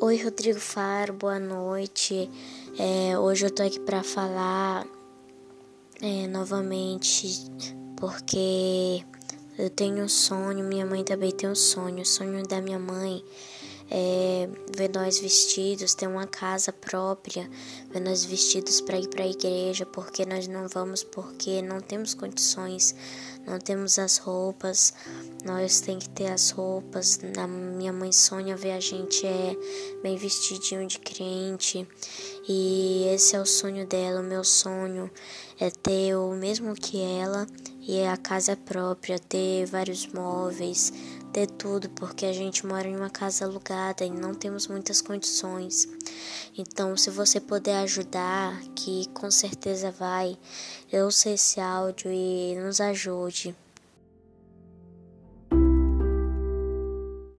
Oi, Rodrigo Faro, boa noite. É, hoje eu tô aqui para falar é, novamente porque eu tenho um sonho, minha mãe também tem um sonho. O sonho da minha mãe é, ver nós vestidos, ter uma casa própria, ver nós vestidos para ir para a igreja, porque nós não vamos, porque não temos condições, não temos as roupas, nós tem que ter as roupas. A minha mãe sonha ver a gente é bem vestidinho de crente, e esse é o sonho dela. O meu sonho é ter o mesmo que ela e a casa própria, ter vários móveis ter tudo, porque a gente mora em uma casa alugada e não temos muitas condições. Então, se você puder ajudar, que com certeza vai, eu sei esse áudio e nos ajude.